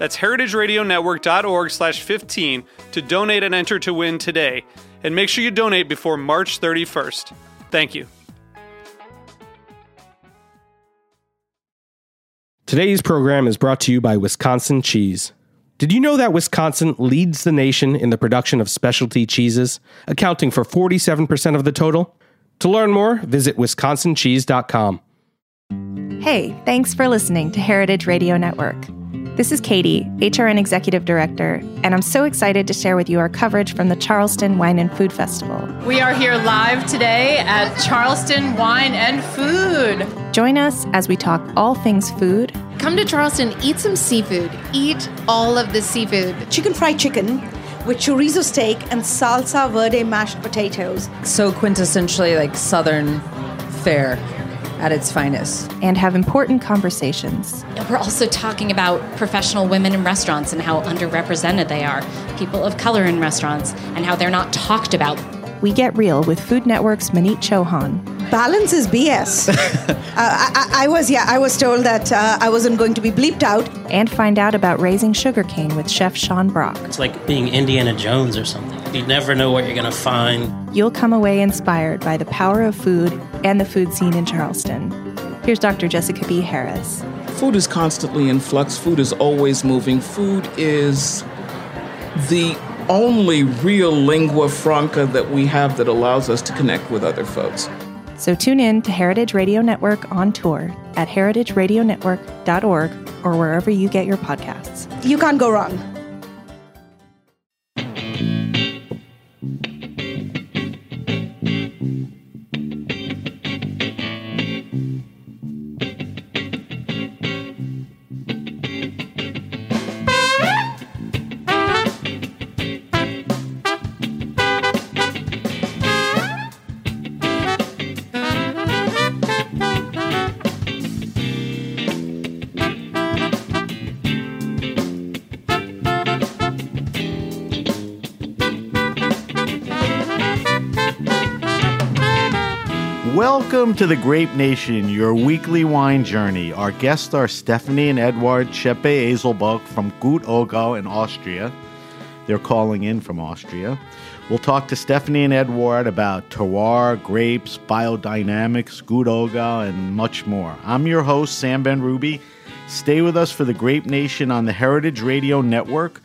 That's heritageradionetwork.org slash 15 to donate and enter to win today. And make sure you donate before March 31st. Thank you. Today's program is brought to you by Wisconsin Cheese. Did you know that Wisconsin leads the nation in the production of specialty cheeses, accounting for 47% of the total? To learn more, visit wisconsincheese.com. Hey, thanks for listening to Heritage Radio Network. This is Katie, HRN Executive Director, and I'm so excited to share with you our coverage from the Charleston Wine and Food Festival. We are here live today at Charleston Wine and Food. Join us as we talk all things food. Come to Charleston, eat some seafood. Eat all of the seafood. Chicken fried chicken with chorizo steak and salsa verde mashed potatoes. So quintessentially like southern fare at its finest. And have important conversations. We're also talking about professional women in restaurants and how underrepresented they are, people of color in restaurants, and how they're not talked about. We get real with Food Network's Maneet Chauhan. Balance is BS. uh, I, I, was, yeah, I was told that uh, I wasn't going to be bleeped out. And find out about raising sugarcane with Chef Sean Brock. It's like being Indiana Jones or something. You never know what you're going to find. You'll come away inspired by the power of food and the food scene in Charleston. Here's Dr. Jessica B. Harris. Food is constantly in flux, food is always moving. Food is the only real lingua franca that we have that allows us to connect with other folks. So tune in to Heritage Radio Network on tour at heritageradionetwork.org or wherever you get your podcasts. You can't go wrong. Welcome to the Grape Nation, your weekly wine journey. Our guests are Stephanie and Edward Tscheppe Eselbock from Gut Oggau in Austria. They're calling in from Austria. We'll talk to Stephanie and Edward about terroir, grapes, biodynamics, Gut Oggau, and much more. I'm your host, Sam Ben Ruby. Stay with us for the Grape Nation on the Heritage Radio Network.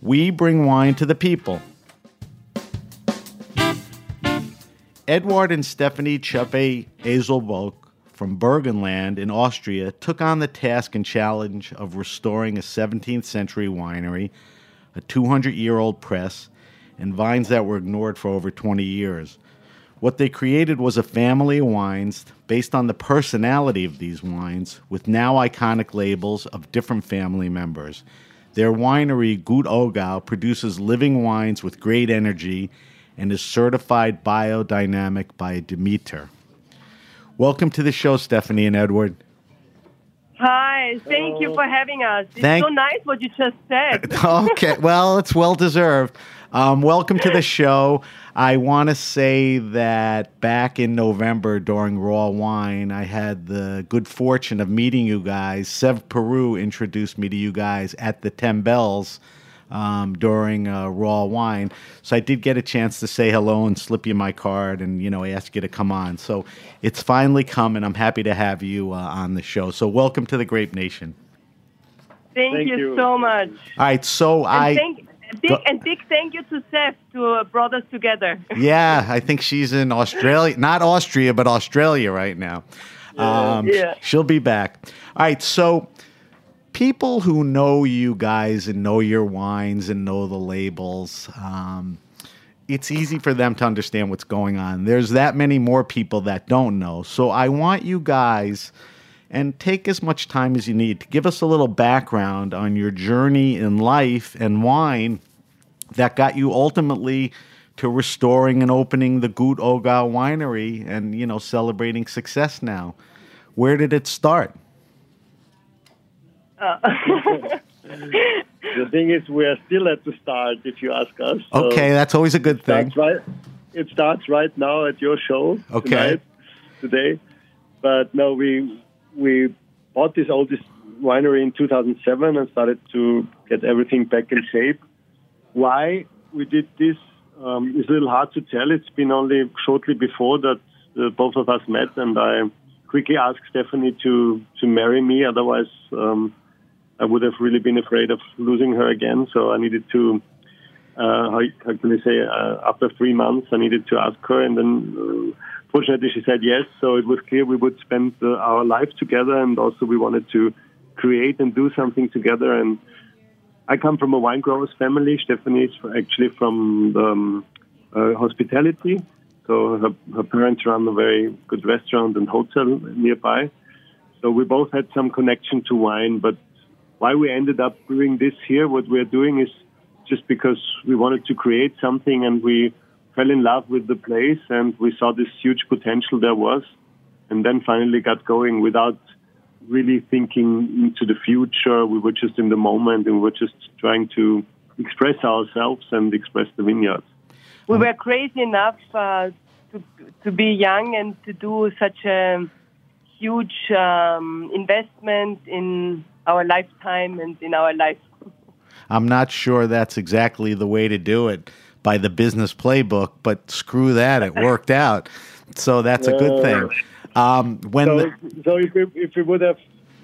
We bring wine to the people. Edward and Stephanie Tscheppe Eselbock from Burgenland in Austria took on the task and challenge of restoring a 17th century winery, a 200 year old press, and vines that were ignored for over 20 years. What they created was a family of wines based on the personality of these wines, with now iconic labels of different family members. Their winery, Gut Oggau, produces living wines with great energy and is certified biodynamic by Demeter. Welcome to the show, Stephanie and Edward. Hi, thank you for having us. It's Thank- so nice what you just said. okay, well, it's well deserved. Um, welcome to the show. I want to say that back in November during Raw Wine, I had the good fortune of meeting you guys. Sev Peru introduced me to you guys at the Ten Bells um, during uh, Raw Wine. So I did get a chance to say hello and slip you my card and, you know, ask you to come on. So it's finally come, and I'm happy to have you uh, on the show. So welcome to the Grape Nation. Thank, Thank you, you. so much. All right, so And I. thank, And big, and big thank you to Seth to uh, brought us together. Yeah, I think she's in Australia, not Austria, but Australia right now. Um, Yeah. She'll be back. All right, so people who know you guys and know your wines and know the labels, um, it's easy for them to understand what's going on. There's that many more people that don't know. So I want you guys and take as much time as you need to give us a little background on your journey in life and wine that got you ultimately to restoring and opening the Gut Oggau winery and you know celebrating success now. Where did it start? Uh, the thing is, we are still at the start. If you ask us. So Okay, that's always a good thing. That's right. It starts right now at your show Okay. tonight, today. But no, we we bought this oldest winery in 2007 and started to get everything back in shape. Why we did this um, is a little hard to tell. It's been only shortly before that uh, both of us met, and I quickly asked Stephanie to to marry me. Otherwise, um, I would have really been afraid of losing her again. So I needed to. Uh, how, how can I say? Uh, after three months, I needed to ask her, and then uh, fortunately she said yes. So it was clear we would spend uh, our life together, and also we wanted to create and do something together. And I come from a wine growers family. Stephanie is actually from the, um, uh, hospitality. So her, her parents run a very good restaurant and hotel nearby. So we both had some connection to wine. But why we ended up doing this here, what we're doing is just because we wanted to create something and we fell in love with the place and we saw this huge potential there was. And then finally got going without really thinking into the future. We were just in the moment and we were just trying to express ourselves and express the vineyards. we were crazy enough uh, to to be young and to do such a huge um, investment in our lifetime and in our life. I'm not sure that's exactly the way to do it by the business playbook, but screw that, it worked out. So that's a good thing. Um, when so, the- so if we, if we would have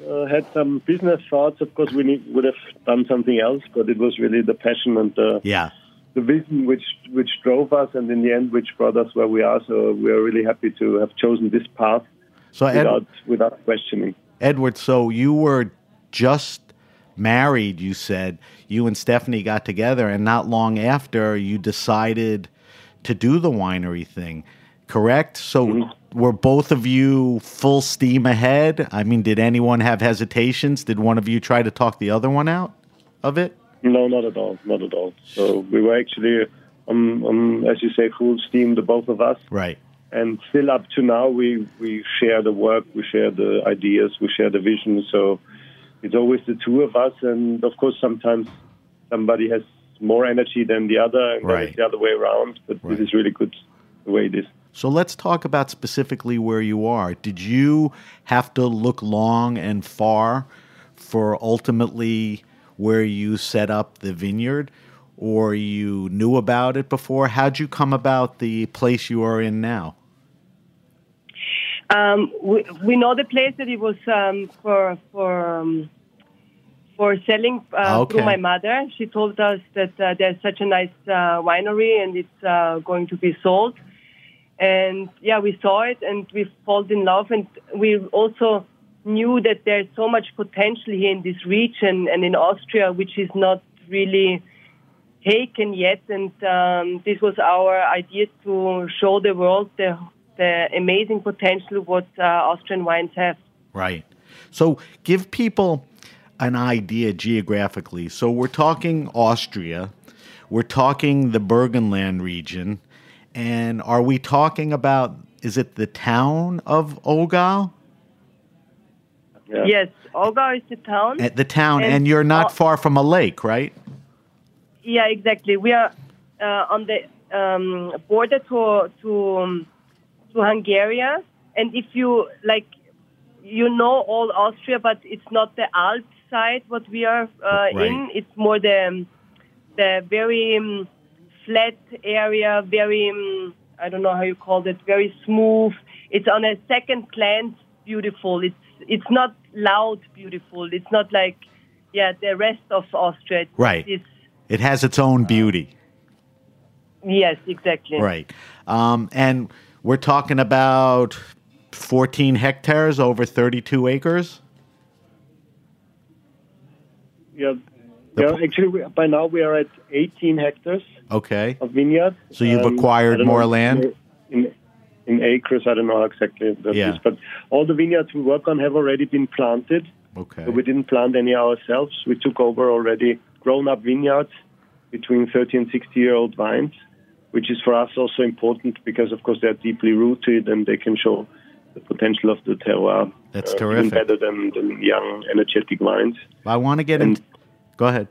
uh, had some business thoughts, of course we need, would have done something else. But it was really the passion and the yeah, the vision which which drove us, and in the end, which brought us where we are. So we are really happy to have chosen this path So Ed- without without questioning. Edward, so you were just married, you said. You and Stephanie got together, and not long after, you decided to do the winery thing, correct? So were both of you full steam ahead? I mean, did anyone have hesitations? Did one of you try to talk the other one out of it? No, not at all, not at all. So we were actually, um, um, as you say, full steam, the both of us. Right. and still up to now we we share the work we share the ideas we share the vision so it's always the two of us and of course sometimes somebody has more energy than the other and then Right. it's the other way around but this is really good the way it is So let's talk about specifically where you are. Did you have to look long and far for ultimately where you set up the vineyard, or you knew about it before? How'd you come about the place you are in now? Um, we, we know the place that it was um, for for um, for selling uh, Okay. through my mother. She told us that uh, there's such a nice uh, winery and it's uh, going to be sold. And yeah, we saw it and we fell in love. And we also knew that there's so much potential here in this region and in Austria, which is not really taken yet. And um, this was our idea to show the world the, the amazing potential what uh, Austrian wines have. Right. So give people an idea geographically. So we're talking Austria, we're talking the Burgenland region, and are we talking about is it the town of Oggau? Yes, Oggau is the town. At the town, and, And you're not Au- far from a lake, right? Yeah, exactly. We are uh, on the um, border to to um, to Hungary, and if you like, you know all Austria, but it's not the Alps side what we are uh, Right. in. It's more the the very um, flat area, very um, I don't know how you call it, very smooth. It's on a second glance beautiful. It's it's not loud beautiful. It's not like yeah the rest of Austria. It's Right. This It has its own beauty. Yes, exactly. Right. Um, and we're talking about 14 hectares over 32 acres. Yeah, yeah. Actually, we, by now we are at 18 hectares Okay. of vineyard. So you've Um, acquired more know, land? in, in acres. I don't know exactly that Yeah. is, but all the vineyards we work on have already been planted. Okay. So we didn't plant any ourselves. We took over already grown-up vineyards between 30 and 60-year-old vines, which is for us also important because, of course, they're deeply rooted and they can show the potential of the terroir. That's uh, terrific. Even better than, than young, energetic vines. I want to get in. Go ahead.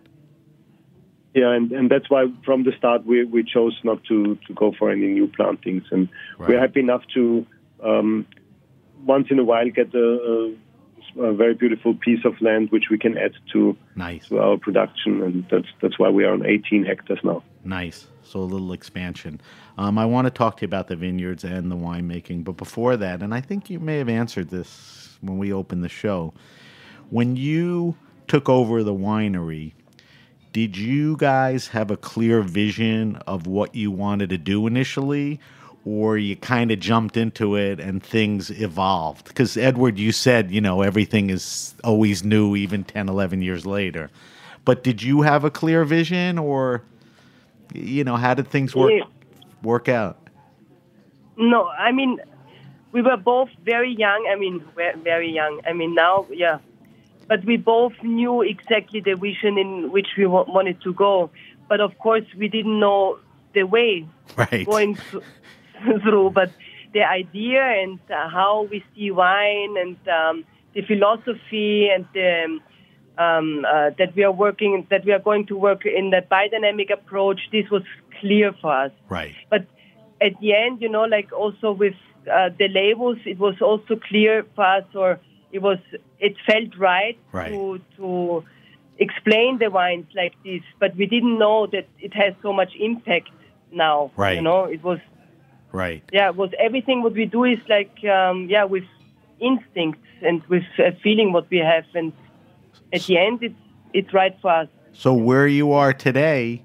Yeah, and, and that's why from the start we, we chose not to, to go for any new plantings. And we're happy enough to um, once in a while get a, a, a very beautiful piece of land which we can add to, nice. to our production. And that's, that's why we are on 18 hectares now. Nice. So a little expansion. Um, I want to talk to you about the vineyards and the winemaking, but before that, and I think you may have answered this when we opened the show, when you took over the winery, did you guys have a clear vision of what you wanted to do initially? Or you kind of jumped into it and things evolved? Because, Edward, you said, you know, everything is always new, even 10, 11 years later. But did you have a clear vision or, you know, how did things work, work out? No, I mean, we were both very young. I mean, very young. I mean, now, yeah. But we both knew exactly the vision in which we wanted to go. But of course, we didn't know the way Right. going through. But the idea and uh, how we see wine and um, the philosophy and the um, uh, that we are working, that we are going to work in that biodynamic approach, this was clear for us. Right. But at the end, you know, like also with uh, the labels, it was also clear for us, or it was, it felt right, Right. to to explain the wines like this. But we didn't know that it has so much impact now. Right. You know, it was Right. yeah, it was everything what we do is like um, yeah, with instincts and with uh, feeling what we have, and at the end, it's it's right for us. So where you are today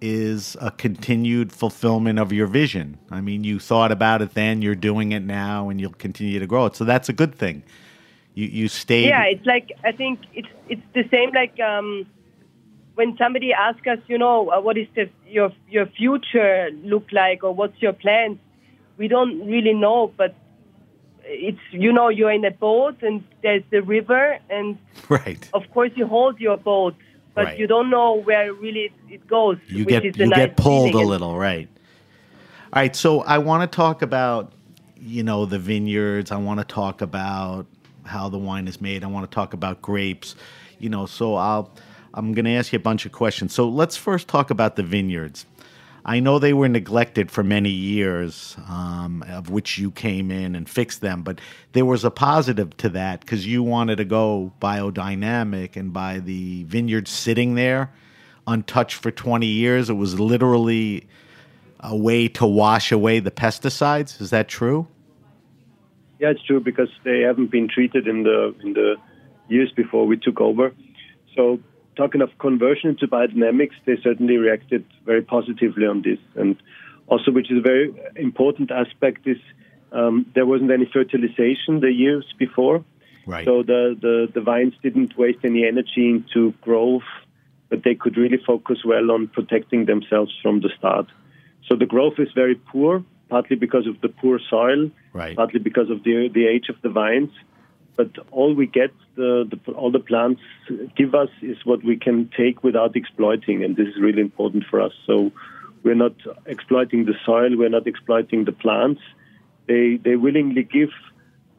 is a continued fulfillment of your vision. I mean, you thought about it then, you're doing it now, and you'll continue to grow it. So that's a good thing. You you stayed. Yeah, it's like I think it's it's the same like um, when somebody asks us, you know, uh, what is the your your future look like or what's your plans? We don't really know, but it's you know you're in a boat and there's the river and right. of course you hold your boat, but Right. you don't know where really it, goes. You which get you nice get pulled a little, right? All right. So I want to talk about you know the vineyards. I want to talk about how the wine is made. I want to talk about grapes. You know, so I'll I'm going to ask you a bunch of questions. So let's first talk about the vineyards. I know they were neglected for many years, um, of which you came in and fixed them, but there was a positive to that because you wanted to go biodynamic, and by the vineyard sitting there untouched for 20 years, it was literally a way to wash away the pesticides. Is that true? Yeah, it's true because they haven't been treated in the in the years before we took over. So talking of conversion to biodynamics, they certainly reacted very positively on this. And also, which is a very important aspect, is um, there wasn't any fertilization the years before. Right. So the, the, the vines didn't waste any energy into growth, but they could really focus well on protecting themselves from the start. So the growth is very poor, partly because of the poor soil, Right. partly because of the the age of the vines. But all we get, the, the all the plants give us is what we can take without exploiting, and this is really important for us. So we're not exploiting the soil, we're not exploiting the plants. They they willingly give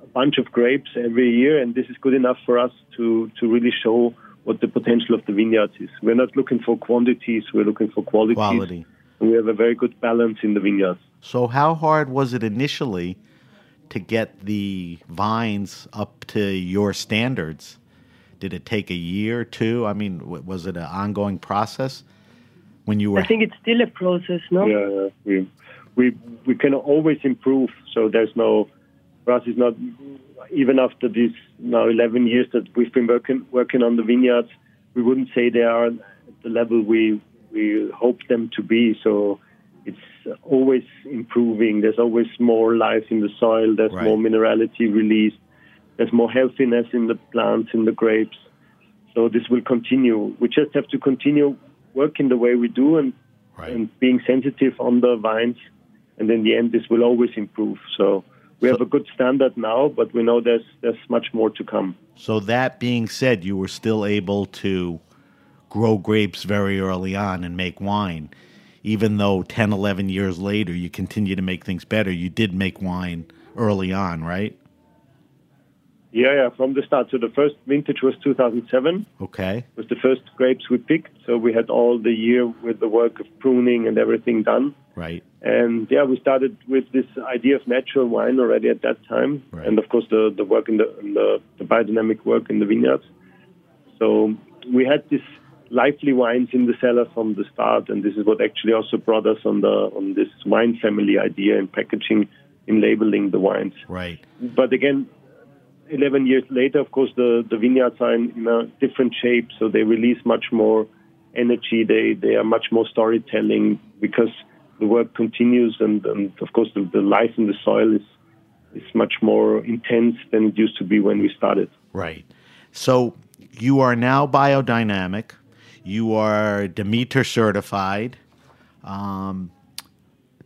a bunch of grapes every year, and this is good enough for us to to really show what the potential of the vineyards is. We're not looking for quantities, we're looking for qualities. Quality. And we have a very good balance in the vineyards. So, how hard was it initially to get the vines up to your standards? Did it take a year or two? I mean, w- was it an ongoing process when you were? I think it's still a process, no? Yeah, yeah. we we we can always improve. So there's no for us. It's not even after these now 11 years that we've been working working on the vineyards. We wouldn't say they are at the level we we hope them to be. So it's always improving. There's always more life in the soil. There's Right. more minerality released. There's more healthiness in the plants, in the grapes. So this will continue. We just have to continue working the way we do and and being sensitive on the vines. And in the end, this will always improve. So we have a good standard now, but we know there's there's much more to come. So that being said, you were still able to grow grapes very early on and make wine. Even though 10, 11 years later you continue to make things better, you did make wine early on, right? Yeah, yeah, from the start. So the first vintage was 2007. Okay. It was the first grapes we picked. So we had all the year with the work of pruning and everything done. Right. And yeah, we started with this idea of natural wine already at that time, Right. and of course the the work in the, in the the biodynamic work in the vineyards. So we had this lively wines in the cellar from the start, and this is what actually also brought us on the on this wine family idea in packaging, in labeling the wines. Right. But again, 11 years later, of course, the, the vineyards are in, in a different shape, so they release much more energy. They they are much more storytelling because the work continues, and, and of course, the, the life in the soil is is much more intense than it used to be when we started. Right. So you are now biodynamic. You are Demeter certified. Um,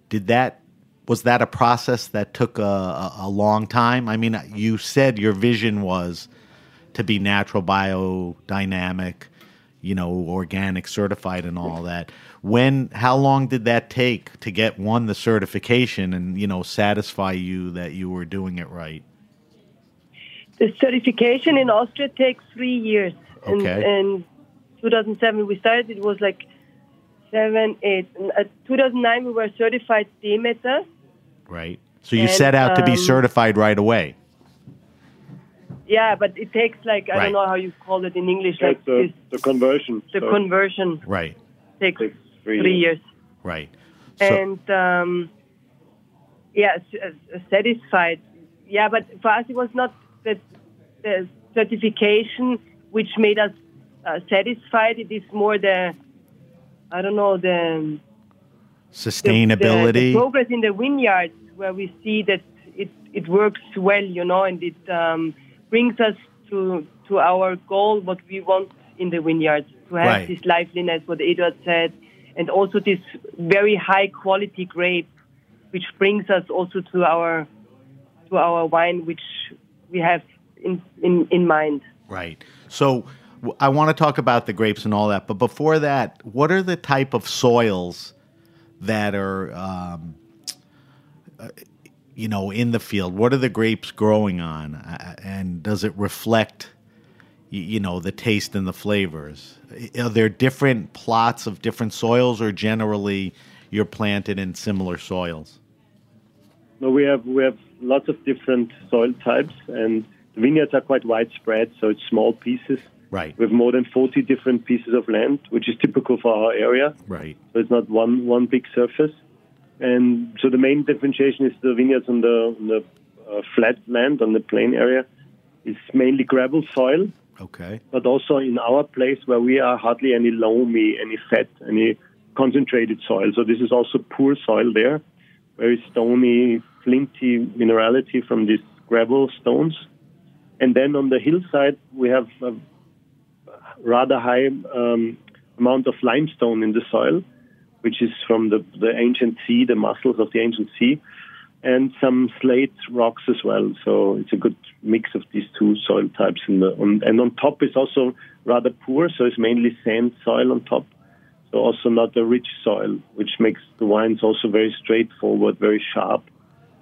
did that was that a process that took a, a, a long time? I mean, you said your vision was to be natural biodynamic, you know, organic certified and all that. When how long did that take to get one the certification and, you know, satisfy you that you were doing it right? The certification in Austria takes three years. And, Okay. and 2007 we started. It was like seven, eight. And At 2009 we were certified Demeter. Right. So you And, set out to be um, certified right away. Yeah, but it takes like I Right. don't know how you call it in English. Like That's the, this, the conversion. the So conversion Right. takes three three years. years. Right. and um, yeah, uh, satisfied. Yeah, but for us it was not the, the certification which made us uh, satisfied. It is more the I don't know the the, Sustainability. the progress in the vineyards where we see that it, it works well, you know, and it um, brings us to to our goal, what we want in the vineyards, to have Right. this liveliness, what Eduard said, and also this very high quality grape, which brings us also to our to our wine, which we have in in, in mind. Right. So I want to talk about the grapes and all that, but before that, what are the type of soils that are, um, uh, you know, in the field? What are the grapes growing on, Uh, and does it reflect, you know, the taste and the flavors? Are there different plots of different soils, or generally you're planted in similar soils? No, we have we have lots of different soil types, and the vineyards are quite widespread. So it's small pieces. Right. We have more than 40 different pieces of land, which is typical for our area. Right. So it's not one one big surface. And so the main differentiation is the vineyards on the, on the uh, flat land, on the plain area, It's mainly gravel soil. Okay. But also in our place where we are hardly any loamy, any fat, any concentrated soil. So this is also poor soil there, very stony, flinty minerality from these gravel stones. And then on the hillside, we have a rather high um, amount of limestone in the soil, which is from the, the ancient sea, the mussels of the ancient sea, and some slate rocks as well. So it's a good mix of these two soil types. The, on, and on top is also rather poor, so it's mainly sand soil on top. So also not a rich soil, which makes the wines also very straightforward, very sharp.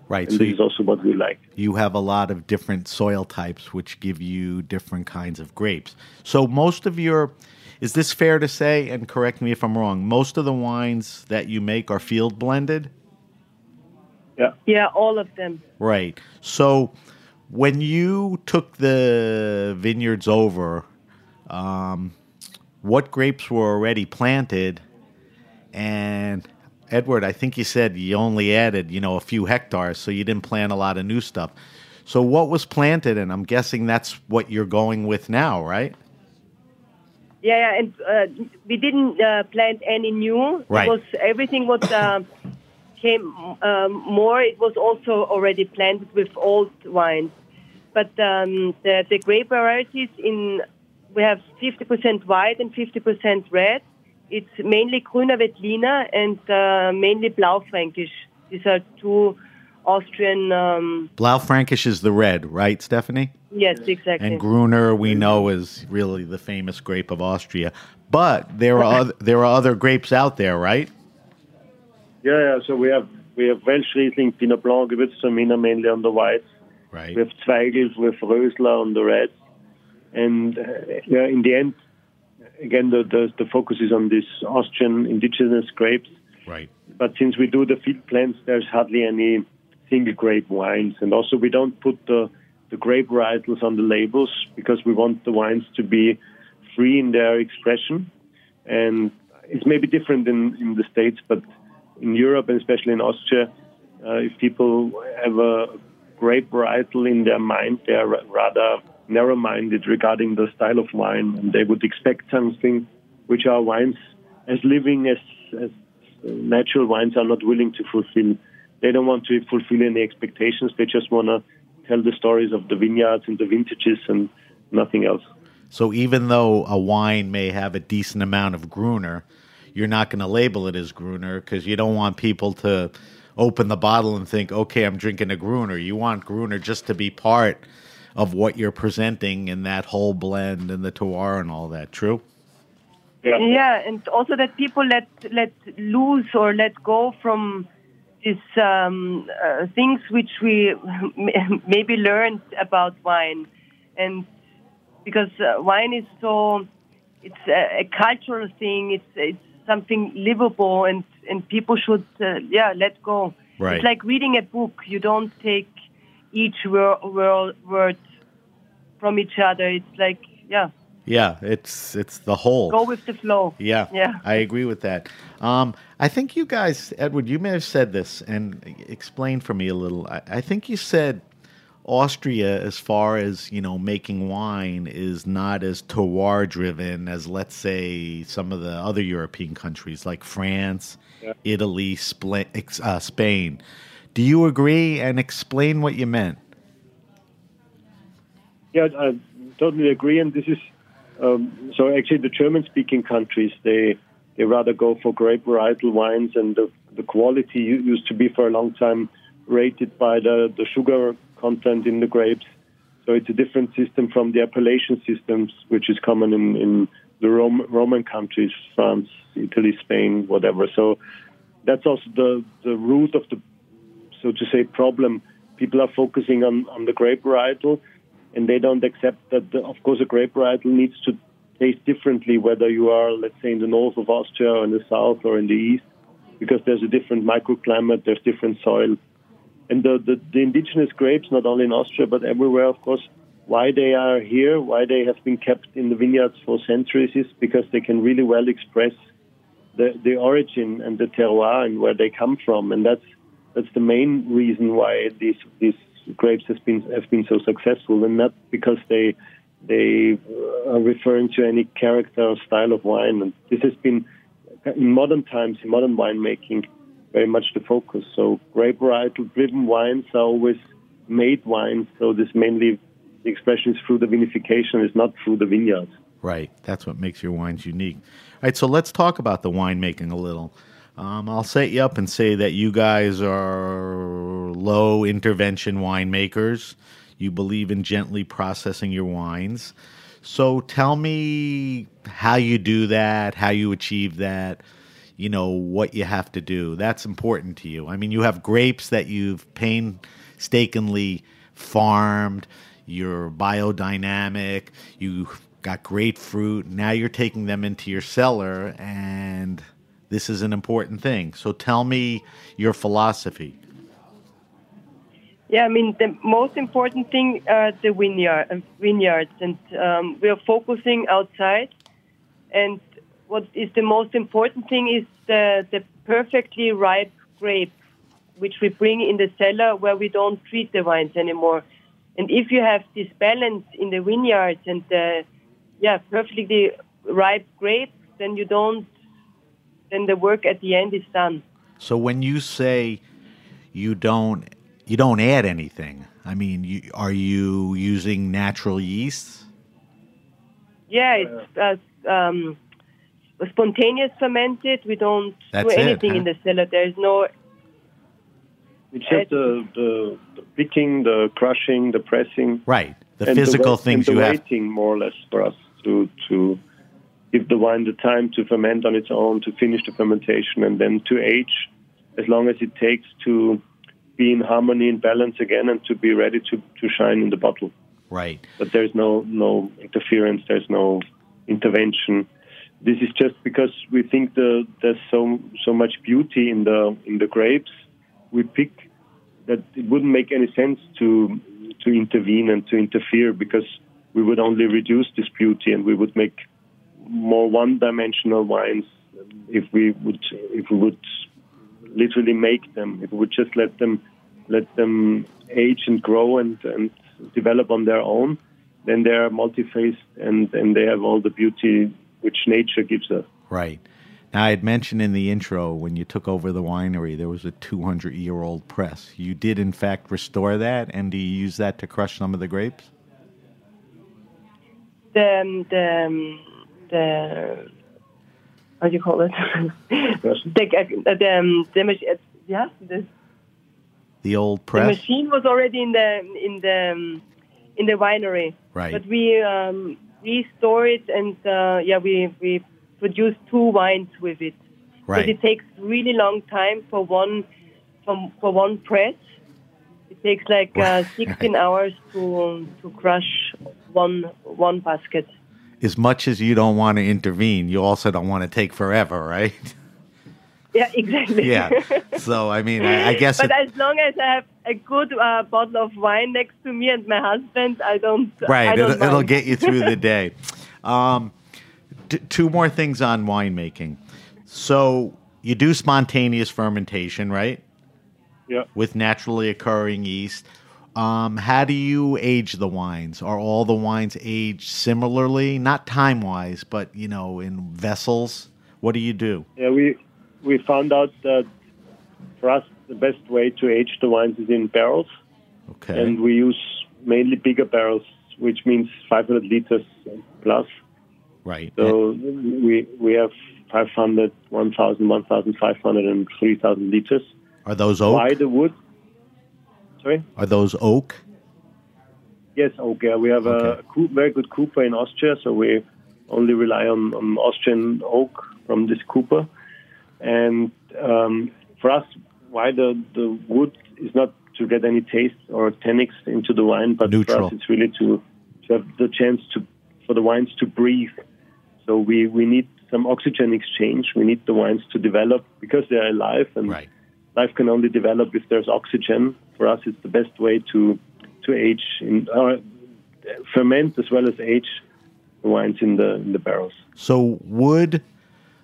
Right. And so this you- is also what we like. you have a lot of different soil types which give you different kinds of grapes. So most of your is this fair to say and correct me if I'm wrong, most of the wines that you make are field blended? Yeah. Yeah, all of them. Right. So when you took the vineyards over, um, what grapes were already planted? And Edward, I think you said you only added, you know, a few hectares, so you didn't plant a lot of new stuff. So what was planted? And I'm guessing that's what you're going with now, right? Yeah, yeah, and uh, we didn't uh, plant any new. Right. It was everything what uh, came um, more. It was also already planted with old wines, but um, the the grape varieties in we have 50% white and 50% red. It's mainly Grüner Veltliner and uh, mainly Blaufränkisch. These are two Austrian. Um, Blaufränkisch is the red, right, Stephanie? yes, exactly. And Gruner, we know, is really the famous grape of Austria. But there are other, there are other grapes out there, right? Yeah, yeah. So we have we have Welschriesling, Pinot Blanc, Gewürztraminer mainly on the whites. Right. We have Zweigelt, we have Rösler on the reds, and uh, yeah, in the end, again the, the the focus is on these Austrian indigenous grapes. Right. But since we do the field plants, there's hardly any single grape wines, and also we don't put the the grape varietals on the labels because we want the wines to be free in their expression. And it's maybe different in, in the States, but in Europe and especially in Austria, uh, if people have a grape varietal in their mind, they are rather narrow minded regarding the style of wine, and they would expect something which our wines, as living as, as natural wines, are not willing to fulfill. They don't want to fulfill any expectations, they just want to tell the stories of the vineyards and the vintages and nothing else. So even though a wine may have a decent amount of Gruner, you're not going to label it as Gruner because you don't want people to open the bottle and think, okay, I'm drinking a Gruner. You want Gruner just to be part of what you're presenting in that whole blend and the terroir and all that. True? Yeah. and also that people let let loose or let go from these um, uh, things which we maybe learned about wine, and because uh, wine is so, it's a, a cultural thing. It's it's something livable, and and people should uh, yeah let go. Right. It's like reading a book. You don't take each word, word, word from each other. It's like yeah, Yeah, it's it's the whole. go with the flow. Yeah, Yeah. I agree with that. Um, I think you guys, Edward, you may have said this and explain for me a little. I, I think you said Austria, as far as you know, making wine is not as terroir driven as, let's say, some of the other European countries like France, Yeah. Italy, Spla- ex- uh, Spain. Do you agree? And explain what you meant. Yeah, I totally agree. And this is um, so actually the German-speaking countries they they rather go for grape varietal wines, and the the quality used to be for a long time rated by the the sugar content in the grapes. So it's a different system from the appellation systems, which is common in in the Rom- Roman countries, France, Italy, Spain, whatever. So that's also the the root of the so to say problem. People are focusing on on the grape varietal and they don't accept that, the, of course, a grape varietal needs to taste differently whether you are, let's say, in the north of Austria or in the south or in the east, because there's a different microclimate, there's different soil. And the, the, the indigenous grapes, not only in Austria but everywhere, of course, why they are here, why they have been kept in the vineyards for centuries is because they can really well express the, the origin and the terroir and where they come from. And that's, that's the main reason why these, these grapes has been have been so successful, and not because they they uh, are referring to any character or style of wine. And this has been in modern times, in modern winemaking, very much the focus. So grape varietal driven wines are always made wines. So this mainly the expression is through the vinification, is not through the vineyards. Right. That's what makes your wines unique. All right. So let's talk about the winemaking a little. Um, I'll set you up and say that you guys are low intervention winemakers. You believe in gently processing your wines. So tell me how you do that, how you achieve that, you know, what you have to do. That's important to you. I mean, you have grapes that you've painstakingly farmed, you're biodynamic, you've got great fruit. Now you're taking them into your cellar, and this is an important thing. So tell me your philosophy. Yeah, I mean the most important thing are the vineyard, uh, vineyards, and um, we are focusing outside. And what is the most important thing is the the perfectly ripe grape, which we bring in the cellar where we don't treat the wines anymore. And if you have this balance in the vineyards and the yeah perfectly ripe grapes, then you don't. Then the work at the end is done. So when you say you don't you don't add anything, I mean, you, are you using natural yeasts? Yeah, it's uh, um, spontaneous fermented. We don't That's do it, anything huh? in the cellar. There is no. It's just the, the, the picking, the crushing, the pressing. Right. The and physical wait- things and you the have. waiting, more or less, for us to to give the wine the time to ferment on its own, to finish the fermentation, and then to age as long as it takes to be in harmony and balance again, and to be ready to, to shine in the bottle. Right. But there's no no interference. There's no intervention. This is just because we think the, there's so so much beauty in the in the grapes. We pick that it wouldn't make any sense to to intervene and to interfere because we would only reduce this beauty and we would make more one-dimensional wines if we would if we would literally make them if we would just let them let them age and grow and, and develop on their own then they are multi-faced and, and they have all the beauty which nature gives us Right. Now, I had mentioned in the intro when you took over the winery, there was a 200 year old press. You did, in fact, restore that, and do you use that to crush some of the grapes? The um, the um, the how do you call it? the uh, the, um, the mach- uh, yeah the, The old press. the machine was already in the in the um, in the winery. Right. But we um, restore it and uh, yeah we we produce two wines with it. Right. But it takes really long time for one for, for one press. It takes like uh, 16 hours to to crush one one basket. As much as you don't want to intervene, you also don't want to take forever, right? Yeah, exactly. yeah. So, I mean, I, I guess. but it- as long as I have a good uh, bottle of wine next to me and my husband, I don't. I right. don't It'll, it'll get you through the day. Um, t- two more things on winemaking. So, you do spontaneous fermentation, right? Yeah. With naturally occurring yeast. Um, how do you age the wines? Are all the wines aged similarly? Not time wise, but you know, in vessels. What do you do? Yeah, we we found out that for us the best way to age the wines is in barrels, Okay. and we use mainly bigger barrels, which means 500 liters plus. right. So we we have 500, 1,000, 1,500, and 3,000 liters. Are those oak? Why the wood? Sorry. Are those oak? Yes, okay. We have a coo- very good Cooper in Austria, so we only rely on, on Austrian oak from this Cooper. And um, for us, why the, the wood is not to get any taste or tannics into the wine, but for us it's really to, to have the chance to for the wines to breathe. So we, we need some oxygen exchange. We need the wines to develop because they are alive, and life can only develop if there's oxygen. For us, it's the best way to to age in uh, ferment as well as age the wines in the in the barrels. So would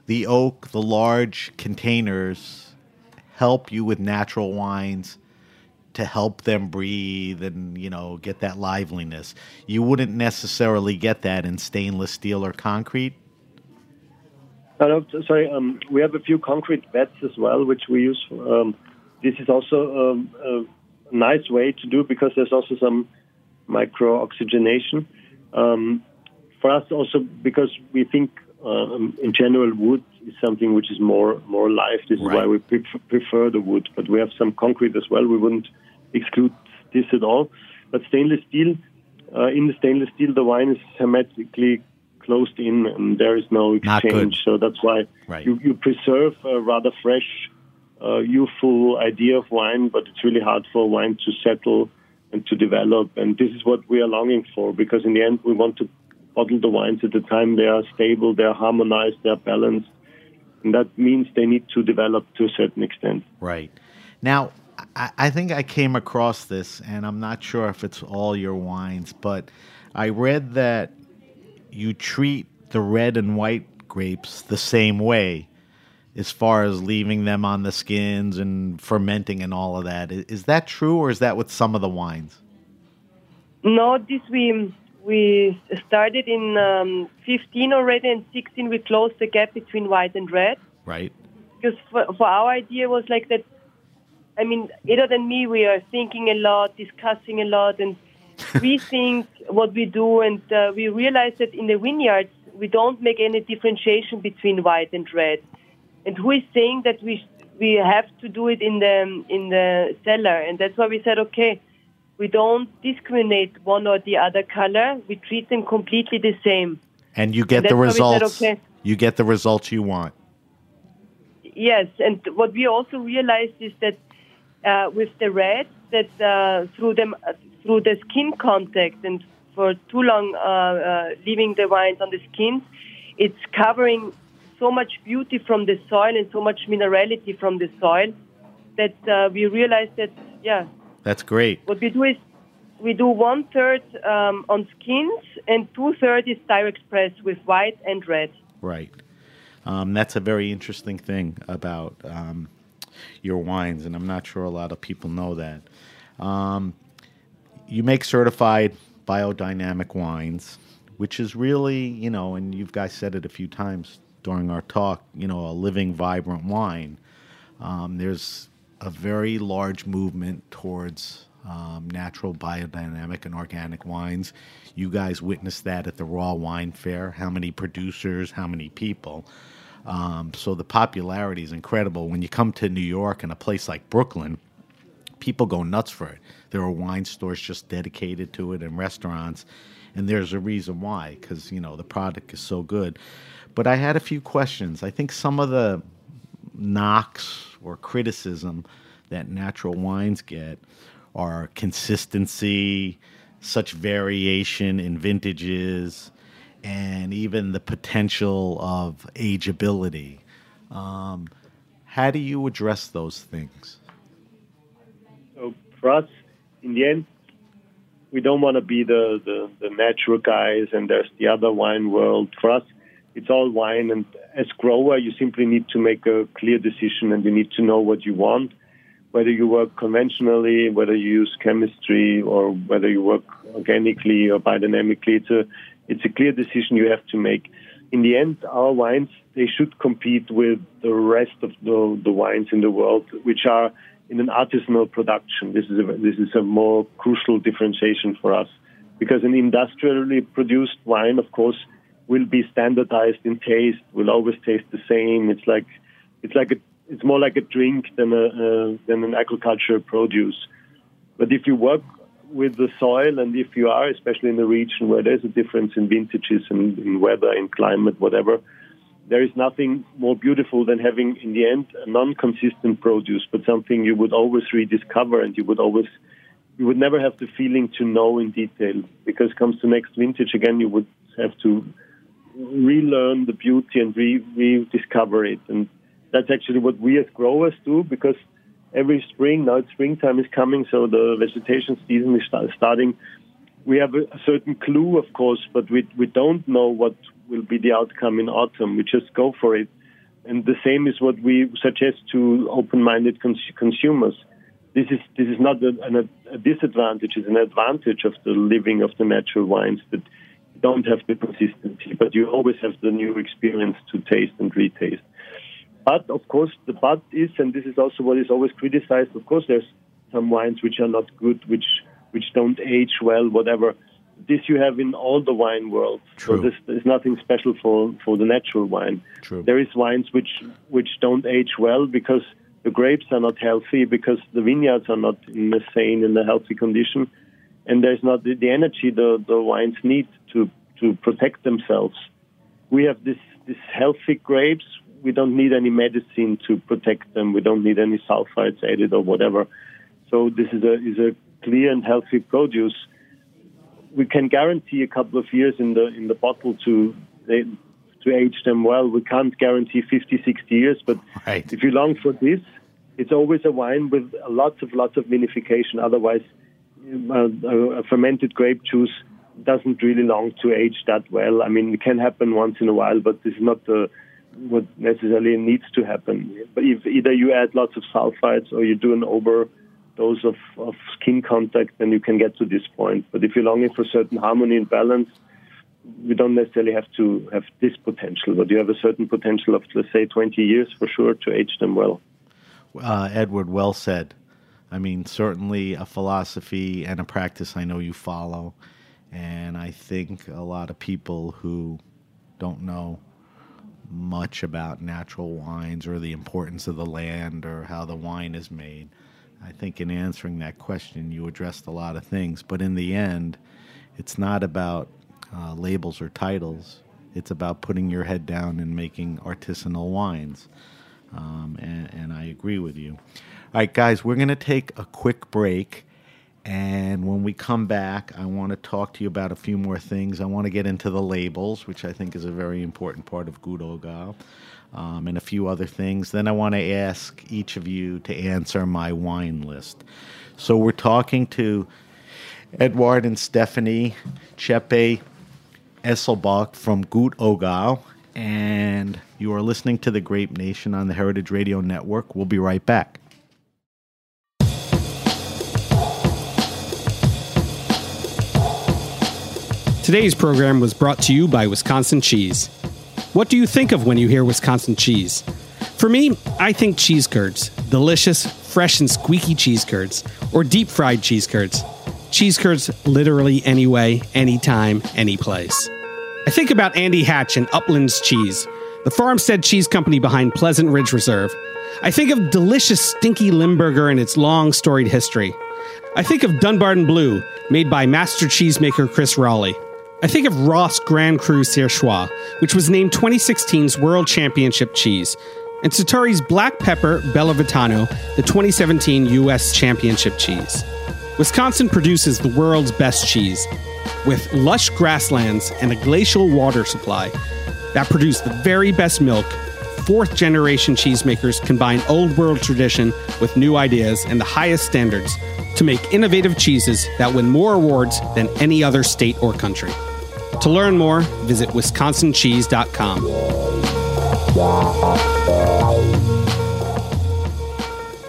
the oak, the large containers, help you with natural wines to help them breathe and you know get that liveliness? You wouldn't necessarily get that in stainless steel or concrete. No, sorry, um, we have a few concrete vats as well, which we use. Um, this is also um, a nice way to do because there's also some micro oxygenation. Um, for us, also because we think um, in general wood is something which is more more live. This is why we pref- prefer the wood. But we have some concrete as well. We wouldn't exclude this at all. But stainless steel, uh, in the stainless steel, the wine is hermetically closed in, and there is no exchange. So that's why Right. you, you preserve a rather fresh, uh, youthful idea of wine, but it's really hard for wine to settle and to develop. And this is what we are longing for, because in the end, we want to bottle the wines at the time they are stable, they are harmonized, they are balanced. And that means they need to develop to a certain extent. Right. Now, I, I think I came across this, and I'm not sure if it's all your wines, but I read that you treat the red and white grapes the same way as far as leaving them on the skins and fermenting and all of that. Is that true, or is that with some of the wines? No, this we we started in um, 15 already, and 16 we closed the gap between white and red. Right. Because for, for our idea was like that. I mean, Ida and me, we are thinking a lot, discussing a lot, and rethink what we do. And uh, we realize that in the vineyards, we don't make any differentiation between white and red. And who is saying that we we have to do it in the in the cellar? And that's why we said, okay, we don't discriminate one or the other color. We treat them completely the same. And you get And the we said, results. okay. You get the results you want. Yes, and what we also realized is that uh, with the red, that uh, through them uh, through the skin contact and for too long uh, uh, leaving the wines on the skins, it's covering so much beauty from the soil and so much minerality from the soil that uh, we realize that yeah, That's great. what we do is we do one third um, on skins and two thirds is direct press with white and red. Right. Um, that's a very interesting thing about um, your wines, and I'm not sure a lot of people know that. Um, you make certified biodynamic wines, which is really, you know, and you guys said it a few times during our talk, you know, a living, vibrant wine. Um, there's a very large movement towards um, natural, biodynamic, and organic wines. You guys witnessed that at the Raw Wine Fair. How many producers, how many people? Um, so the popularity is incredible. When you come to New York and a place like Brooklyn, people go nuts for it. There are wine stores just dedicated to it and restaurants, and there's a reason why because you know the product is so good. But I had a few questions. I think some of the knocks or criticism that natural wines get are consistency, such variation in vintages, and even the potential of ageability. Um, how do you address those things? So for us, in the end, we don't want to be the, the, the natural guys and there's the other wine world. For us, it's all wine. And as grower, you simply need to make a clear decision and you need to know what you want, whether you work conventionally, whether you use chemistry, or whether you work organically or biodynamically. It's a, it's a clear decision you have to make. In the end, our wines, they should compete with the rest of the, the wines in the world, which are in an artisanal production. This is a, this is a more crucial differentiation for us because an industrially produced wine, of course, will be standardized in taste, will always taste the same. It's like it's like a it's more like a drink than a uh, than an agricultural produce. But if you work with the soil and if you are, especially in a region where there's a difference in vintages and in weather, in climate, whatever, there is nothing more beautiful than having, in the end, a non-consistent produce, but something you would always rediscover and you would always, you would never have the feeling to know in detail. Because comes to next vintage again, you would have to relearn the beauty and re- rediscover it. And that's actually what we as growers do because every spring, now it's springtime is coming, so the vegetation season is start, starting. We have a certain clue, of course, but we, we don't know what will be the outcome in autumn. We just go for it. And the same is what we suggest to open-minded cons- consumers. This is this is not a, a disadvantage; it's an advantage of the living of the natural wines that you don't have the consistency, but you always have the new experience to taste and retaste. But of course, the but is, and this is also what is always criticized. Of course, there's some wines which are not good, which which don't age well, whatever. This you have in all the wine world. True. So this is nothing special for, for the natural wine. True. There is wines which which don't age well because the grapes are not healthy, because the vineyards are not in a sane and a healthy condition, and there's not the, the energy the, the wines need to to protect themselves. We have this this healthy grapes. We don't need any medicine to protect them. We don't need any sulfites added or whatever. So this is a is a clear and healthy produce. We can guarantee a couple of years in the in the bottle to to age them well. We can't guarantee 50, 60 years, but Right. if you long for this, it's always a wine with lots of lots of vinification. Otherwise, uh, a fermented grape juice doesn't really long to age that well. I mean, it can happen once in a while, but this is not the, what necessarily needs to happen. But if either you add lots of sulfites or you do an over dose of, of skin contact, then you can get to this point. But if you're longing for certain harmony and balance, we don't necessarily have to have this potential, but you have a certain potential of, let's say, 20 years for sure to age them well. Uh, Edward, well said. I mean, certainly a philosophy and a practice I know you follow. And I think a lot of people who don't know much about natural wines or the importance of the land or how the wine is made. I think in answering that question, you addressed a lot of things. But in the end, it's not about uh, labels or titles, it's about putting your head down and making artisanal wines. Um, and, and I agree with you. All right, guys, we're going to take a quick break. And when we come back, I want to talk to you about a few more things. I want to get into the labels, which I think is a very important part of Gut Oggau, um, and a few other things. Then I want to ask each of you to answer my wine list. So we're talking to Edward and Stephanie Tscheppe Eselbock from Gut Oggau, and you are listening to the Grape Nation on the Heritage Radio Network. We'll be right back. Today's program was brought to you by Wisconsin Cheese. What do you think of when you hear Wisconsin cheese? For me, I think cheese curds. Delicious, fresh, and squeaky cheese curds. Or deep fried cheese curds. Cheese curds literally any way, anytime, any place. I think about Andy Hatch and Uplands Cheese, the farmstead cheese company behind Pleasant Ridge Reserve. I think of delicious stinky Limburger and its long storied history. I think of Dunbarton Blue, made by master cheesemaker Chris Roelli. I think of Roth Grand Cru Surchoix, which was named 2016's World Championship cheese, and Sartori's Black Pepper Bellavitano, the 2017 U.S. Championship cheese. Wisconsin produces the world's best cheese, with lush grasslands and a glacial water supply that produce the very best milk. Fourth generation cheesemakers combine old world tradition with new ideas and the highest standards to make innovative cheeses that win more awards than any other state or country. To learn more, visit wisconsincheese.com.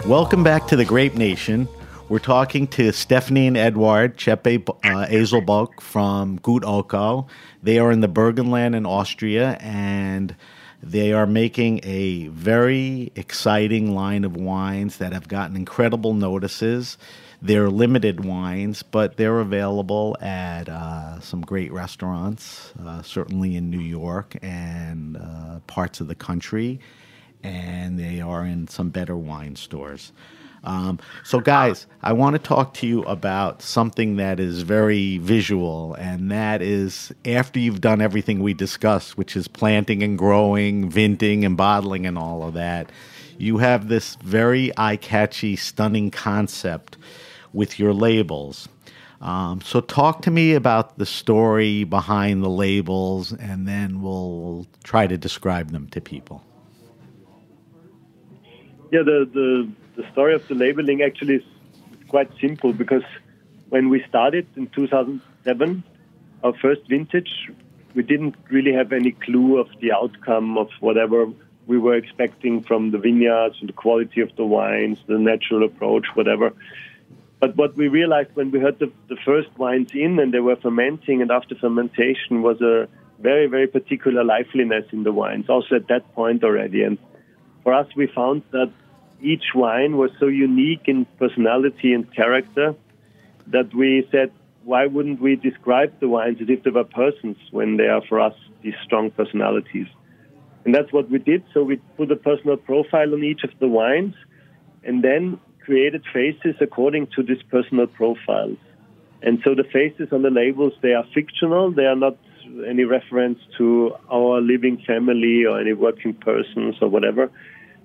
Welcome back to the Grape Nation. We're talking to Stephanie and Edward Tscheppe uh, from Gut Oggau. They are in the Burgenland in Austria, and they are making a very exciting line of wines that have gotten incredible notices. They're limited wines, but they're available at uh, some great restaurants, uh, certainly in New York and uh, parts of the country, and they are in some better wine stores. Um, so, guys, I want to talk to you about something that is very visual, and that is after you've done everything we discussed, which is planting and growing, vinting and bottling, and all of that, you have this very eye catchy, stunning concept with your labels. Um, so, talk to me about the story behind the labels, and then we'll try to describe them to people. Yeah, the, the, the story of the labeling actually is quite simple because when we started in 2007, our first vintage, we didn't really have any clue of the outcome of whatever we were expecting from the vineyards, the quality of the wines, the natural approach, whatever. But what we realized when we had the, the first wines in and they were fermenting, and after fermentation was a very, very particular liveliness in the wines, also at that point already. And for us, we found that each wine was so unique in personality and character that we said, why wouldn't we describe the wines as if they were persons when they are for us these strong personalities? And that's what we did. So we put a personal profile on each of the wines and then created faces according to these personal profiles. And so the faces on the labels, they are fictional. They are not any reference to our living family or any working persons or whatever.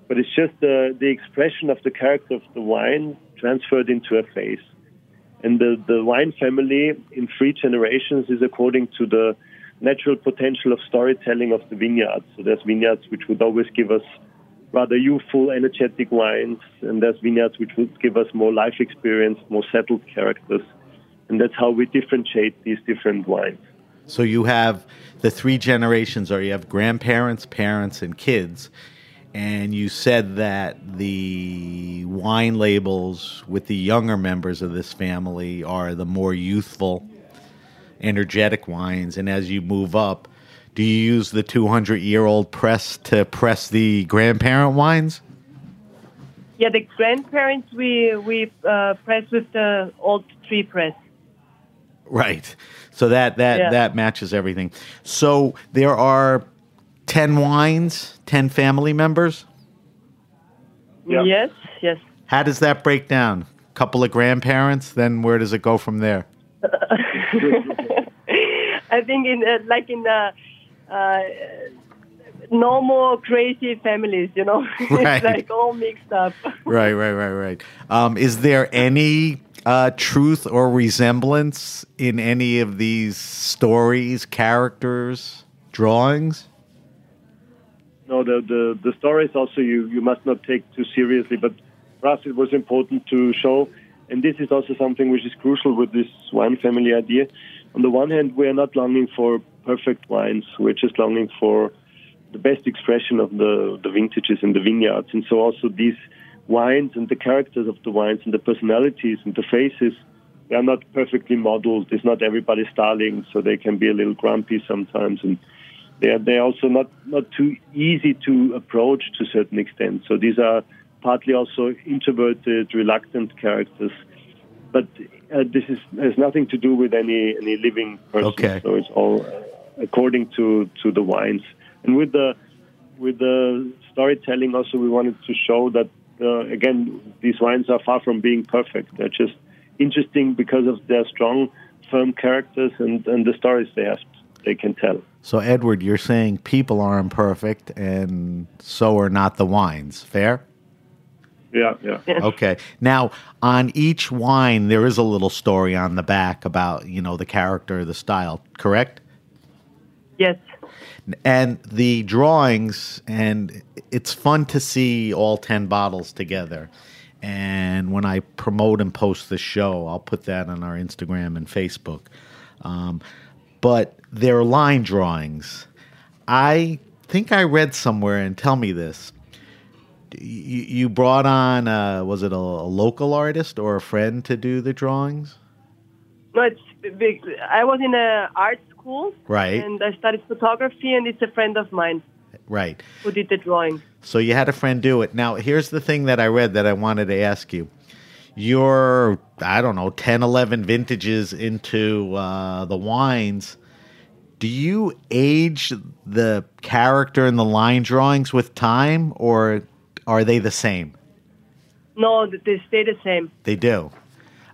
But it's just the, the expression of the character of the wine transferred into a face. And the, the wine family in three generations is according to the natural potential of storytelling of the vineyards. So there's vineyards which would always give us rather youthful, energetic wines, and there's vineyards which would give us more life experience, more settled characters. And that's how we differentiate these different wines. So you have the three generations, or you have grandparents, parents, and kids. And you said that the wine labels with the younger members of this family are the more youthful, energetic wines, and as you move up, do you use the 200 year old press to press the grandparent wines? Yeah, the grandparents we we uh, press with the old tree press. Right. So that that Yeah. that matches everything. So there are 10 wines, 10 family members? Yes, yes. How does that break down? A Couple of grandparents, then where does it go from there? I think in uh, like in uh, uh, normal crazy families, you know, Right. it's like all mixed up. right, right, right, right. Um, is there any uh, truth or resemblance in any of these stories, characters, drawings? No, the, the, the stories also you, you must not take too seriously, but for us it was important to show, and this is also something which is crucial with this wine family idea. On the one hand, we are not longing for perfect wines, we're just longing for the best expression of the, the vintages and the vineyards. And so also these wines and the characters of the wines and the personalities and the faces, they are not perfectly modeled. It's not everybody starling, so they can be a little grumpy sometimes. And they are they're also not not too easy to approach to a certain extent. So these are partly also introverted, reluctant characters. But uh, this is has nothing to do with any any living person. Okay. So it's all uh, according to to the wines. And with the with the storytelling, also we wanted to show that uh, again these wines are far from being perfect. They're just interesting because of their strong, firm characters and and the stories they have they can tell. So, Edward, you're saying people are imperfect, and so are not the wines. Fair? Yeah, yeah. Okay. Now, on each wine, there is a little story on the back about you know the character, the style. Correct? Yes. And the drawings, and it's fun to see all ten bottles together. And when I promote and post the show, I'll put that on our Instagram and Facebook. Um, but they're line drawings. I think I read somewhere, and tell me this. You, you brought on, uh, was it a, a local artist or a friend to do the drawings? No, it's big. I was in a art school, Right. and I studied photography, and it's a friend of mine Right. who did the drawing. So you had a friend do it. Now, here's the thing that I read that I wanted to ask you. You're, I don't know, 10, 11 vintages into uh, the wines. Do you age the character and the line drawings with time, or are they the same? No, they stay the same. They do.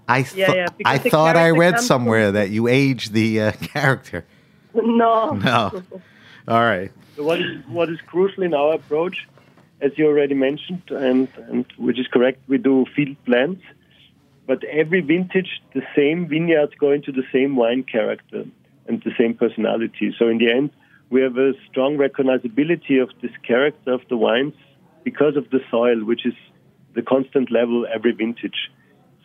I, th- Yeah, yeah, I thought I read comes somewhere that you age the uh, character. No. No. All right. So what is what is crucial in our approach, as you already mentioned, and, and which is correct, we do field plans, but every vintage, the same vineyards go into the same wine character and the same personality. So in the end, we have a strong recognizability of this character of the wines because of the soil, which is the constant level every vintage.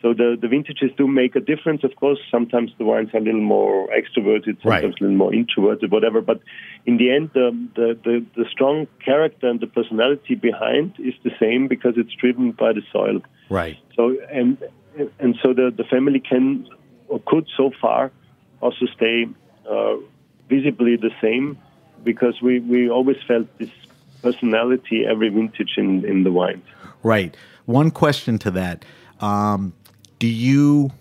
So the, the vintages do make a difference, of course. Sometimes the wines are a little more extroverted, sometimes Right. a little more introverted, whatever. But in the end, the, the, the, the strong character and the personality behind is the same because it's driven by the soil. Right. So and and so the, the family can or could so far also stay uh, visibly the same because we, we always felt this personality every vintage in, in the wines. Right. One question to that. Um, do you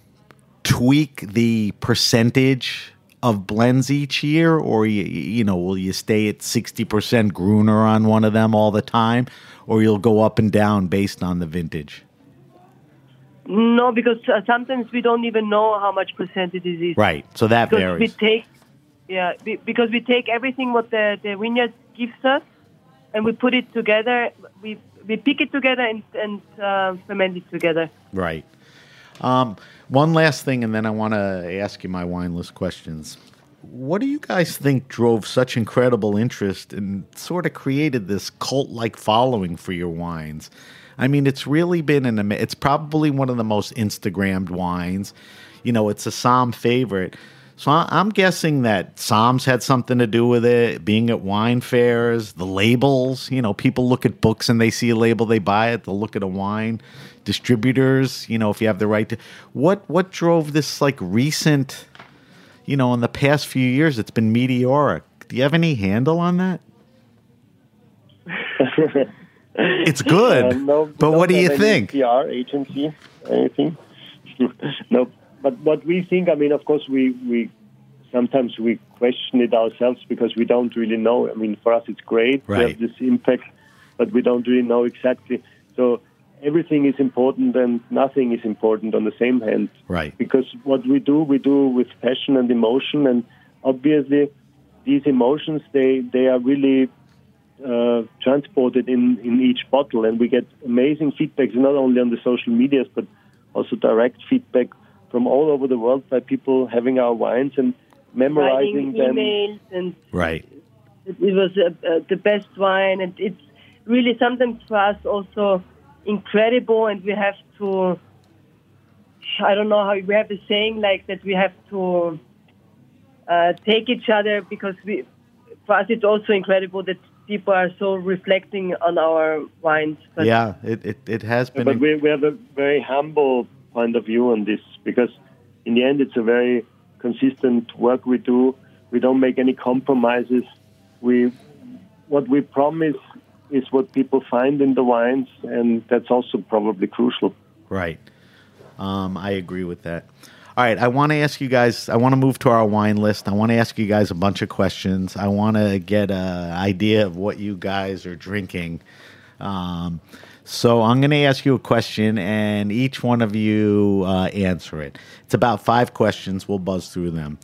tweak the percentage of blends each year, or you, you know, will you stay at sixty percent Gruner on one of them all the time, or you'll go up and down based on the vintage? No, because uh, sometimes we don't even know how much percentage it is. Right. So that because varies. we take, yeah, be, because we take everything what the, the vineyard gives us, and we put it together. We we pick it together and and uh, ferment it together. Right. Um, one last thing, and then I want to ask you my wine list questions. What do you guys think drove such incredible interest and sort of created this cult like following for your wines? I mean, it's really been an, it's probably one of the most Instagrammed wines. You know, it's a Somm favorite. So I'm guessing that Somms had something to do with it, being at wine fairs, the labels. You know, people look at books and they see a label, they buy it. They'll look at a wine. Distributors, you know, if you have the right to. What what drove this like recent? You know, in the past few years, it's been meteoric. Do you have any handle on that? It's good, Uh, no, but what do you think? PR agency, anything? no, but what we think, I mean, of course, we we sometimes we question it ourselves because we don't really know. I mean, for us, it's great to have this impact, but we don't really know exactly. So everything is important and nothing is important on the same hand. Right. Because what we do, we do with passion and emotion, and obviously, these emotions they they are really uh, transported in, in each bottle, and we get amazing feedbacks not only on the social medias but also direct feedback from all over the world by people having our wines and memorizing writing them. emails and Right. it, it was uh, uh, the best wine and it's really sometimes for us also incredible and we have to i don't know how we have a saying like that we have to uh, take each other because we for us it's also incredible that people are so reflecting on our wines but yeah, it, it, it has been. but we, we have a very humble point of view on this because in the end it's a very consistent work we do we don't make any compromises we what we promise is what people find in the wines and that's also probably crucial Right. Um, I agree with that. All right, I want to ask you guys. I want to move to our wine list. I want to ask you guys a bunch of questions. I want to get an idea of what you guys are drinking. Um, so I'm going to ask you a question, and each one of you uh, answer it. It's about five questions. We'll buzz through them.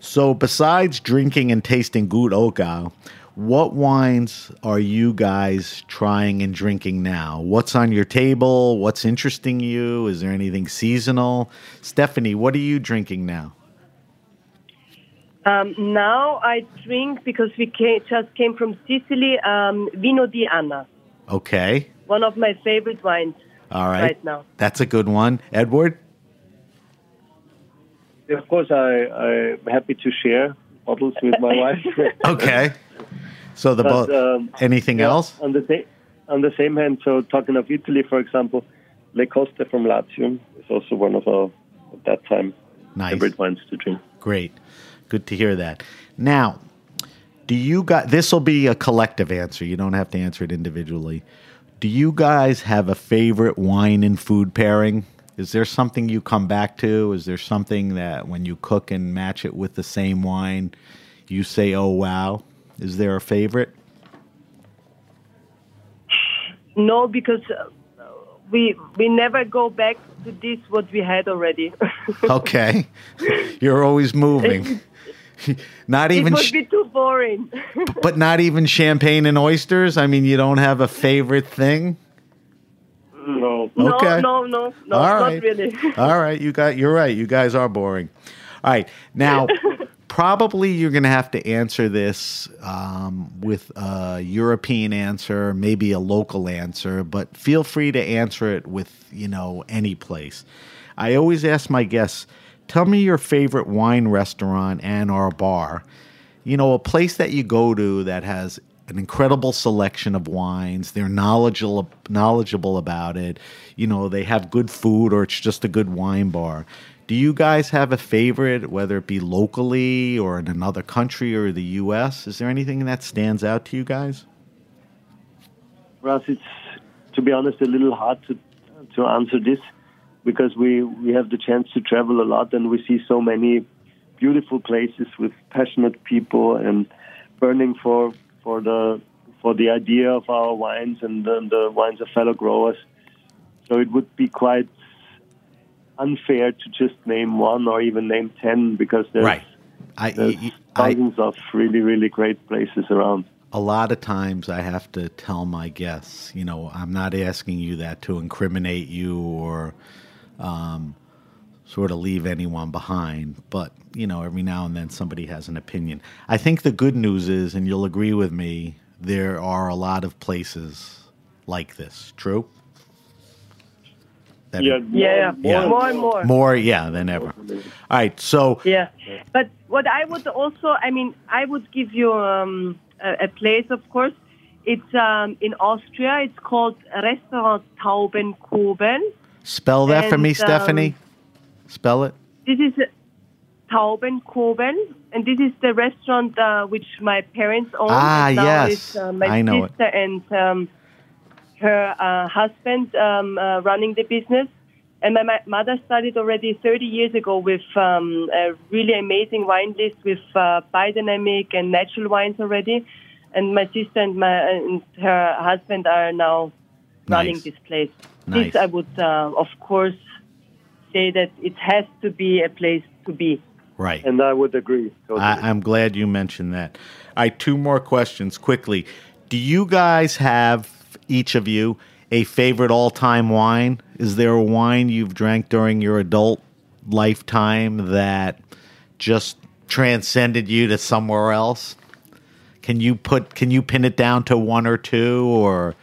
So, besides drinking and tasting Gut Oggau, what wines are you guys trying and drinking now? What's on your table? What's interesting you? Is there anything seasonal? Stephanie, what are you drinking now? um, now i drink because we came, just came from sicily um, vino di anna Okay. One of my favorite wines All right. right now That's a good one. Edward? of course I, i'm happy to share bottles with my wife Okay. So the But, bo- um, anything yeah, else? On the same on the same hand, so talking of Italy, for example, Le Coste from Latium is also one of our at that time Nice. favorite wines to drink. Great. Good to hear that. Now, do you guys, this will be a collective answer. You don't have to answer it individually. Do you guys have a favorite wine and food pairing? Is there something you come back to? Is there something that when you cook and match it with the same wine, you say, oh, wow? Is there a favorite? No, because uh, we we never go back to this what we had already. Okay. You're always moving. not even. it even, would be too boring. but not even champagne and oysters? I mean, you don't have a favorite thing? No. Okay. No, no, no, no, All not really. All right, you got you're right. You guys are boring. All right, now probably you're going to have to answer this um, with a European answer, maybe a local answer, but feel free to answer it with you know any place. I always ask my guests, tell me your favorite wine restaurant and or bar. You know, a place that you go to that has an incredible selection of wines. They're knowledgeable knowledgeable about it. You know, they have good food or it's just a good wine bar. Do you guys have a favorite, whether it be locally or in another country or the U.S.? Is there anything that stands out to you guys? Us, it's to be honest a little hard to to answer this because we we have the chance to travel a lot and we see so many beautiful places with passionate people and burning for for the for the idea of our wines and the, the wines of fellow growers. So it would be quite unfair to just name one or even name ten because there's, Right. I, there's I- thousands of really really great places around. a lot of times I have to tell my guests, you know, I'm not asking you that to incriminate you or um, sort of leave anyone behind, but, you know, every now and then somebody has an opinion. I think the good news is, and you'll agree with me, there are a lot of places like this. True? That Yeah, it- Yeah, Yeah. more and more. more, yeah, than ever. All right, so Yeah, but what I would also, I mean, I would give you um, a, a place, of course. It's um, in Austria. It's called Restaurant Taubenkobel. Spell that for me, And, um, Stephanie. Spell it. This is Tauben Taubenkobel, and this is the restaurant uh, which my parents own. Ah, yes. Uh, my I know it. sister and um, her uh, husband um, uh, running the business. And my, my mother started already 30 years ago with um, a really amazing wine list with uh, biodynamic and natural wines already. And my sister and my and her husband are now running this place. Nice. This I would, uh, of course, say that it has to be a place to be. Right. And I would agree. Totally. I, I'm glad you mentioned that. All right, two more questions quickly. Do you guys have, each of you, a favorite all time wine? Is there a wine you've drank during your adult lifetime that just transcended you to somewhere else? Can you put can you pin it down to one or two or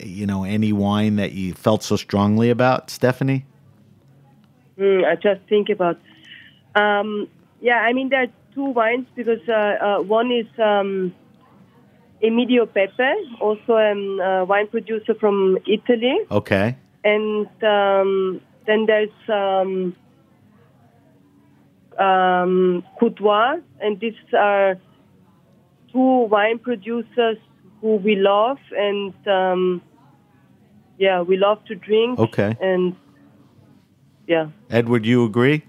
you know any wine that you felt so strongly about, Stephanie? Mm, I just think about. Um, yeah, I mean there are two wines because uh, uh, one is um, Emidio Pepe, also a um, uh, wine producer from Italy, Okay. and um, then there's um, um, Courtois, and these are two wine producers who we love, and um, yeah, we love to drink. Okay. and yeah. Edward, you agree?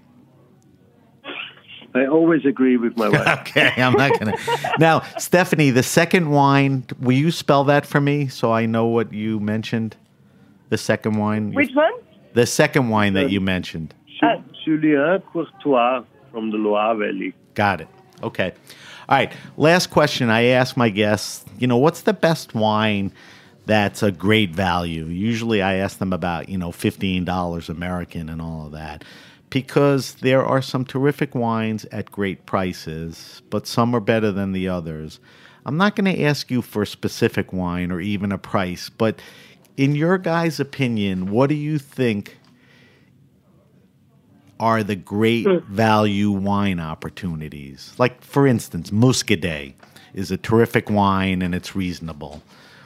I always agree with my wife. okay, I'm not gonna. now, Stephanie, the second wine. Will you spell that for me so I know what you mentioned? The second wine. Which one? The second wine that you mentioned. Uh, Julien Courtois from the Loire Valley. Got it. Okay. All right. Last question. I ask my guests. You know, what's the best wine that's a great value? Usually, I ask them about you know fifteen dollars American and all of that. Because there are some terrific wines at great prices, but some are better than the others. I'm not going to ask you for a specific wine or even a price, but in your guys' opinion, what do you think are the great hmm. value wine opportunities? Like, for instance, Muscadet is a terrific wine and it's reasonable.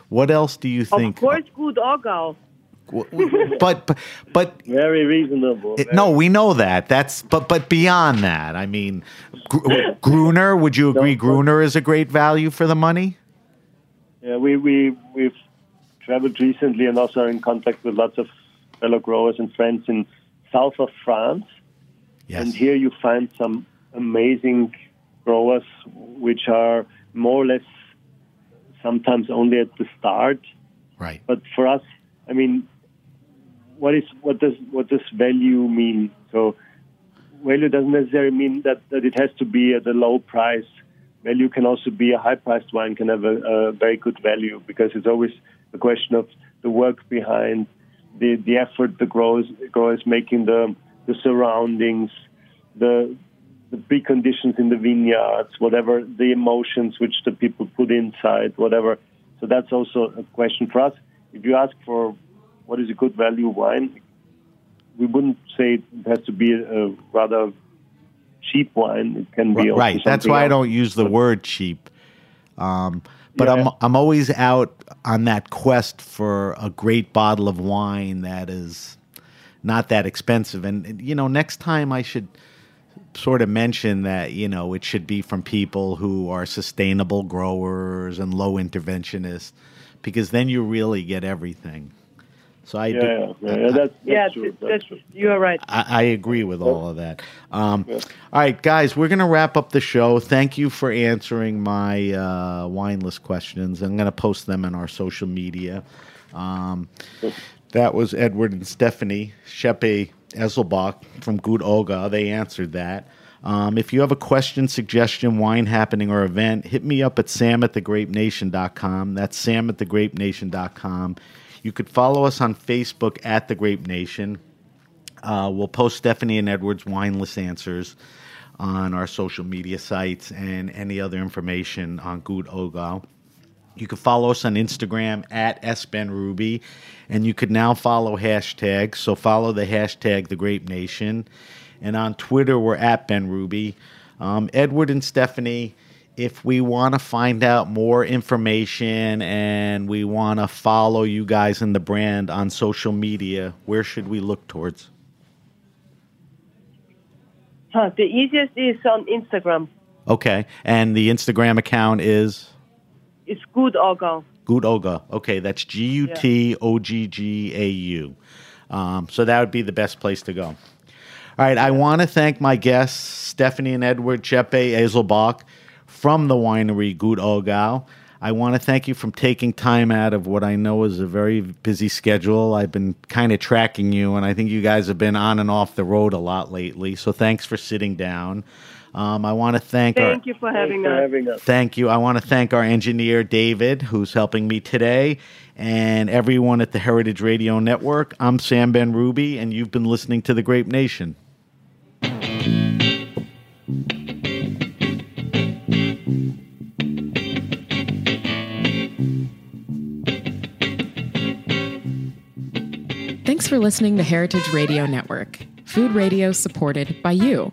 What else do you think? Of course, Gut Oggau. But but but Very reasonable. it- no, we know that. That's but but beyond that, I mean, Gr- Gruner. Would you agree Gruner is a great value for the money? Yeah, we, we, we've traveled recently and also are in contact with lots of fellow growers and friends in south of France. Yes. And here you find some amazing growers which are more or less sometimes only at the start. Right. But for us, I mean, what is what does what does value mean? So value doesn't necessarily mean that, that it has to be at a low price. Value can also be a high priced wine can have a, a very good value because it's always a question of the work behind the, the effort the growers growers making the the surroundings, the the preconditions in the vineyards, whatever the emotions which the people put inside, whatever. So that's also a question for us. If you ask for what is a good value wine, we wouldn't say it has to be a rather cheap wine. It can be right. That's why I don't use the word cheap. Um, but I'm I'm always out on that quest for a great bottle of wine that is not that expensive. And you know, next time I should sort of mention that you know it should be from people who are sustainable growers and low interventionists, because then you really get everything. So I Yeah, do, yeah, yeah, yeah, that's, that's yeah, true. That's that's, true. you are right. I, I agree with all of that. Um, All right, guys, we're going to wrap up the show. Thank you for answering my uh, wine list questions. I'm going to post them in our social media. Um, that was Edward and Stephanie Tscheppe Eselbock from Gut Oggau. They answered that. Um, if you have a question, suggestion, wine happening, or event, hit me up at sam at thegrapenation.com. That's sam at thegrapenation.com. You could follow us on Facebook at The Grape Nation. Uh, we'll post Stephanie and Edward's wine list answers on our social media sites and any other information on Gut Oggau. You can follow us on Instagram at sbenruby, and you could now follow hashtags. So follow the hashtag The Grape Nation, and on Twitter we're at Benrubi. Um, Edward and Stephanie, if we want to find out more information and we want to follow you guys and the brand on social media, where should we look towards? Huh, the easiest is on Instagram. Okay, and the Instagram account is It's Gut Oggau. Gut Oggau. Okay, that's G U T O G G A U. Um, so that would be the best place to go. All right, I want to thank my guests, Stephanie and Edward Tscheppe Eselbock from the winery Gut Oggau. I want to thank you for taking time out of what I know is a very busy schedule. I've been kind of tracking you, and I think you guys have been on and off the road a lot lately. So thanks for sitting down. Um, I want to thank our, Thank you for having us. Thank you. I want to thank our engineer, David, who's helping me today, and everyone at the Heritage Radio Network. I'm Sam Benrubi, and you've been listening to The Grape Nation. Thanks for listening to Heritage Radio Network, food radio supported by you.